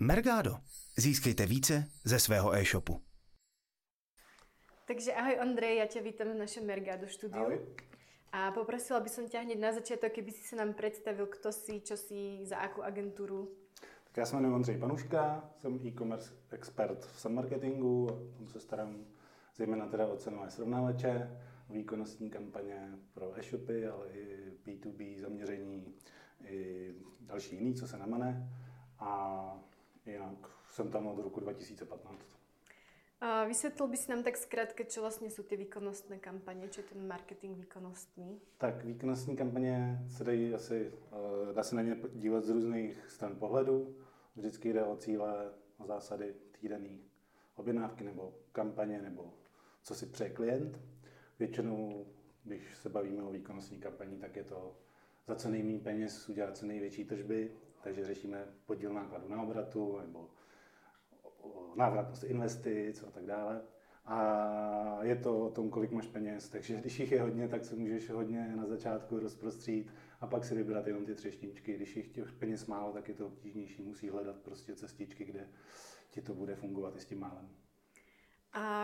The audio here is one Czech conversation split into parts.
Mergado. Získejte více ze svého e-shopu. Takže ahoj Ondrej, já tě vítám v našem Mergado studiu. Ahoj. A poprosila by som ťa hneď na začiatok, keby si sa nám predstavil, kto si, čo si, za akú agentúru. Tak já se jmenuji Ondřej Panuška, jsem e-commerce expert v submarketingu, tam se starám zejména teda o cenové srovnávače, výkonnostní kampaně pro e-shopy, ale i B2B zaměření, i další jiný, co se namane. Jinak jsem tam od roku 2015. A vysvětlil by si nám tak zkrátka, čo vlastně jsou ty výkonnostné kampaně, je ten marketing výkonnostný. Tak výkonnostní kampaně se dají asi, eh, dá se na ně dívat z různých stran pohledu. Vždycky jde o cíle, o zásady týdenní objednávky nebo kampaně nebo co si přeje klient. Většinou, když se bavíme o výkonnostní kampani, tak je to za co nejméně peněz udělat co největší tržby, takže řešíme podíl nákladu na obratu nebo návratnost investic a tak dále. A je to o tom, kolik máš peněz, takže když jich je hodně, tak se můžeš hodně na začátku rozprostřít a pak si vybrat jenom ty třešničky. Když jich těch peněz málo, tak je to obtížnější, musí hledat prostě cestičky, kde ti to bude fungovat i s tím málem.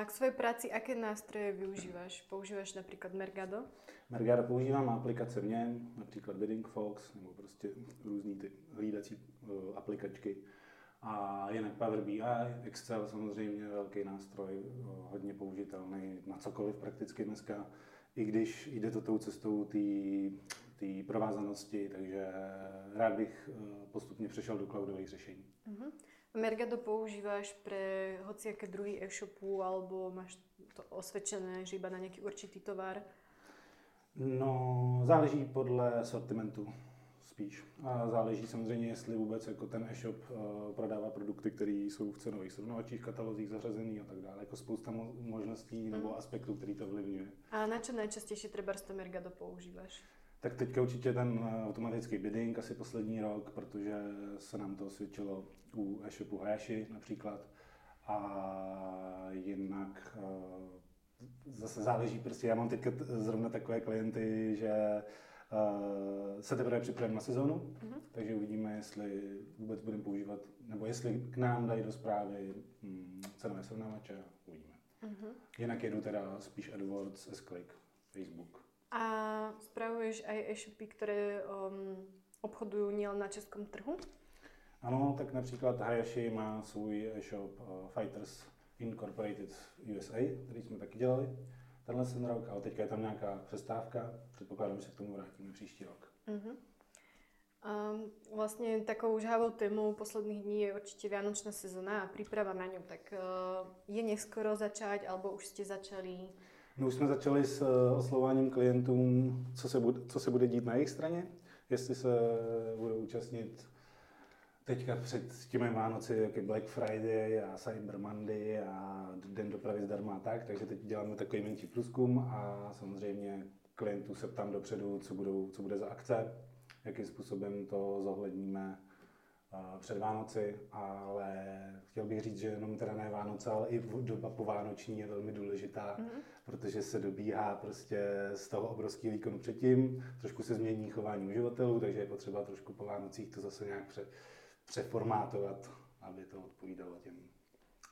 K svojej práci, aké nástroje využíváš? Používáš například Mergado? Mergado používám aplikace v něm, například Bidding Fox, nebo prostě různý ty hlídací uh, aplikačky. A jinak Power BI, Excel samozřejmě velký nástroj, uh, hodně použitelný na cokoliv prakticky dneska, i když jde to tou cestou té provázanosti, takže rád bych uh, postupně přešel do cloudových řešení. Uh-huh. Mergado používáš pre hociaké druhy e-shopu alebo máš to osvědčené, že iba na nějaký určitý tovar? No, záleží podle sortimentu spíš. A záleží samozřejmě, jestli vůbec jako ten e-shop uh, prodává produkty, které jsou v cenových srovnávačích, katalozích zařazený a tak dále. Jako spousta mo- možností nebo Mhm. aspektů, který to ovlivňuje. A na čo najčastejšie treba to Mergado používáš? Tak teďka určitě ten eh, automatický bidding asi poslední rok, protože se nám to osvědčilo u e-shopu Hayashi například. A jinak eh, zase záleží, prostě já mám teďka zrovna takové klienty, že eh, se teprve připravím na sezónu, Mhm. takže uvidíme, jestli vůbec budeme používat, nebo jestli k nám dají do zprávy hm, cenové srovnávače, uvidíme. Uh-huh. Jinak jedu teda spíš AdWords, S-Click, Facebook. A spravuješ aj e-shopy, které um, obchodují nielen na českom trhu? Ano, tak například Hayashi má svůj e-shop uh, Fighters Incorporated USA, který jsme taky dělali tenhle ten rok, ale teďka je tam nějaká přestávka, předpokládám, že se k tomu vrátíme příští rok. Uh-huh. Um, vlastne takou žhavou témou posledných dní je určite Vianočná sezóna a príprava na ňu. Tak uh, je neskoro začať, alebo už ste začali? My už jsme začali s uh, oslovováním klientům, co se, bude, co se bude dít na jejich straně, jestli se budou účastnit teďka před těmi Vánoci, jak je Black Friday a Cyber Monday a Den dopravy zdarma a tak, takže teď děláme takový menší průzkum a samozřejmě klientů se ptám dopředu, co, budou, co bude za akce, jakým způsobem to zohledníme uh, před Vánoci, ale chtěl bych říct, že jenom teda ne Vánoce, ale i doba povánoční je velmi důležitá, Mhm. protože se dobíhá prostě z toho obrovského výkonu předtím, trošku se změní chování uživatelů, takže je potřeba trošku po Vánocích to zase nějak pře, přeformátovat, aby to odpovídalo těm,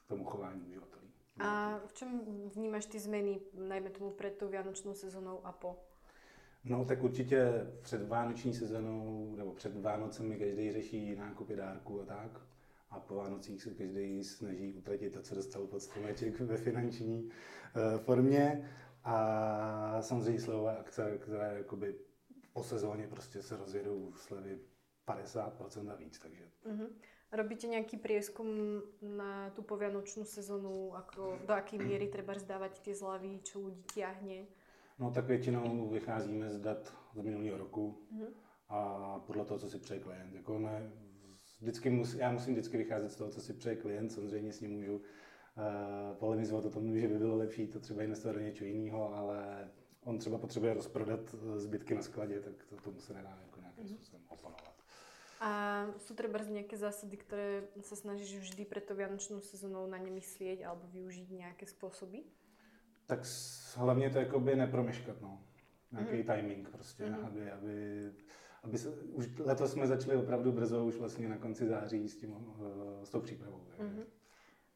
tomu chování uživatelů. A v čom vnímaš ty zmeny, najmä tomu pred tou Vianočnou sezónou a po? No tak určitě před vánoční sezónou nebo před Vánocemi každý řeší nákupy dárků a tak. A po Vánocích se každý snaží utratit to, co dostal pod stromeček ve finanční eh, formě. A samozřejmě slevové akce, které jakoby po sezóně prostě se rozjedou slevy 50% a víc, takže Uh-huh. Robíte nejaký prieskum na tú povianočnú sezónu, ako, do akej miery treba zdávať tie zľavy, čo ľudí tiahne? No tak většinou vycházíme z dat z minulého roku Mhm. a podle toho, co si přeje klient. Jako ne, vždycky mus, já musím vždycky vycházet z toho, co si přeje klient, samozřejmě s ním můžu uh, polemizovat o tom, že by bylo lepší to třeba investovat do něčeho jiného, ale on třeba potřebuje rozprodat eh, zbytky na skladě, tak to, tomu se nedá jako nějakým způsobem oponovat. A sú treba nejaké zásady, ktoré sa snažíš vždy pre to vianočnou sezónou na ne myslieť alebo využiť nejaké spôsoby? Tak hlavně to jakoby nepromeškat, no. Nějaký Mhm. timing prostě, Mhm. aby, aby aby se, už letos jsme začali opravdu brzo, už vlastně na konci září s, tím, uh, s tou přípravou. Mm-hmm.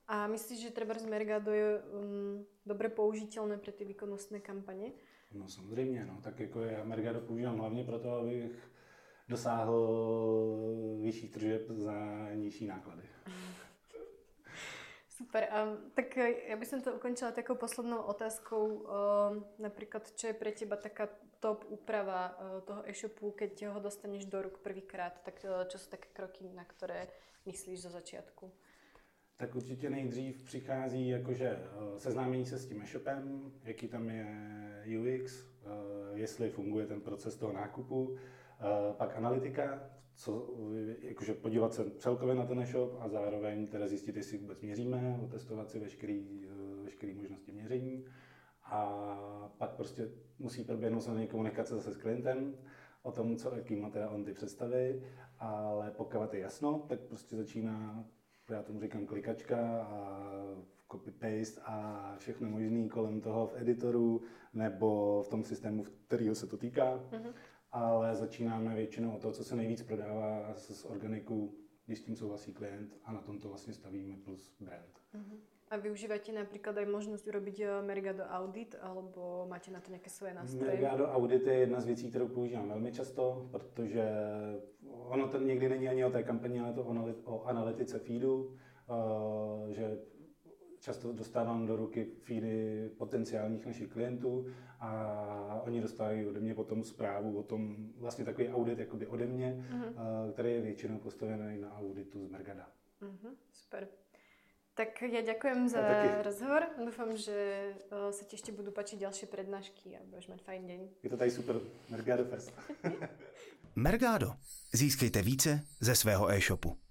A myslíš, že třeba z Mergado je um, dobře použitelné pro ty výkonnostné kampaně? No samozřejmě, no. tak jako já Mergado používám hlavně proto, abych dosáhl vyšší tržeb za nižší náklady. Super. Um, tak já bych to ukončila takovou poslednou otázkou. Um, například, co je pro teba taká top úprava uh, toho e-shopu, keď ho dostaneš do ruk prvýkrát, tak uh, čo jsou také kroky, na které myslíš za začátku? Tak určitě nejdřív přichází jakože seznámení se s tím e-shopem, jaký tam je UX, jestli funguje ten proces toho nákupu, pak analytika, co, jakože podívat se celkově na ten e-shop a zároveň teda zjistit, jestli vůbec měříme, otestovat si veškerý možnosti měření a pak prostě musí proběhnout samozřejmě komunikace zase s klientem o tom, co, jaký má teda on ty představy, ale pokud je jasno, tak prostě začíná, já tomu říkám klikačka a copy-paste a všechno možné kolem toho v editoru nebo v tom systému, kterého se to týká. Mm-hmm ale začínáme většinou o to, co se nejvíc prodává z organiku, když s tím souhlasí klient a na tom to vlastně stavíme plus brand. Uh-huh. A využíváte například i možnost urobiť eh, Mergado Audit, alebo máte na to nějaké svoje nástroje? Mergado Audit je jedna z věcí, kterou používám velmi často, protože ono to někdy není ani o té kampani, ale to o analytice feedu, eh, že často dostávám do ruky feedy potenciálních našich klientů a oni dostávají ode mě potom zprávu o tom, vlastně takový audit jakoby ode mě, uh-huh. který je většinou postavený na auditu z Mergada. Uh-huh, super. Tak já děkuji za ja rozhovor. Doufám, že eh, se ti ještě budu pačit další přednášky a budeš mít fajn den. Je to tady super. Mergado Fest. Mergado. Získejte více ze svého e-shopu.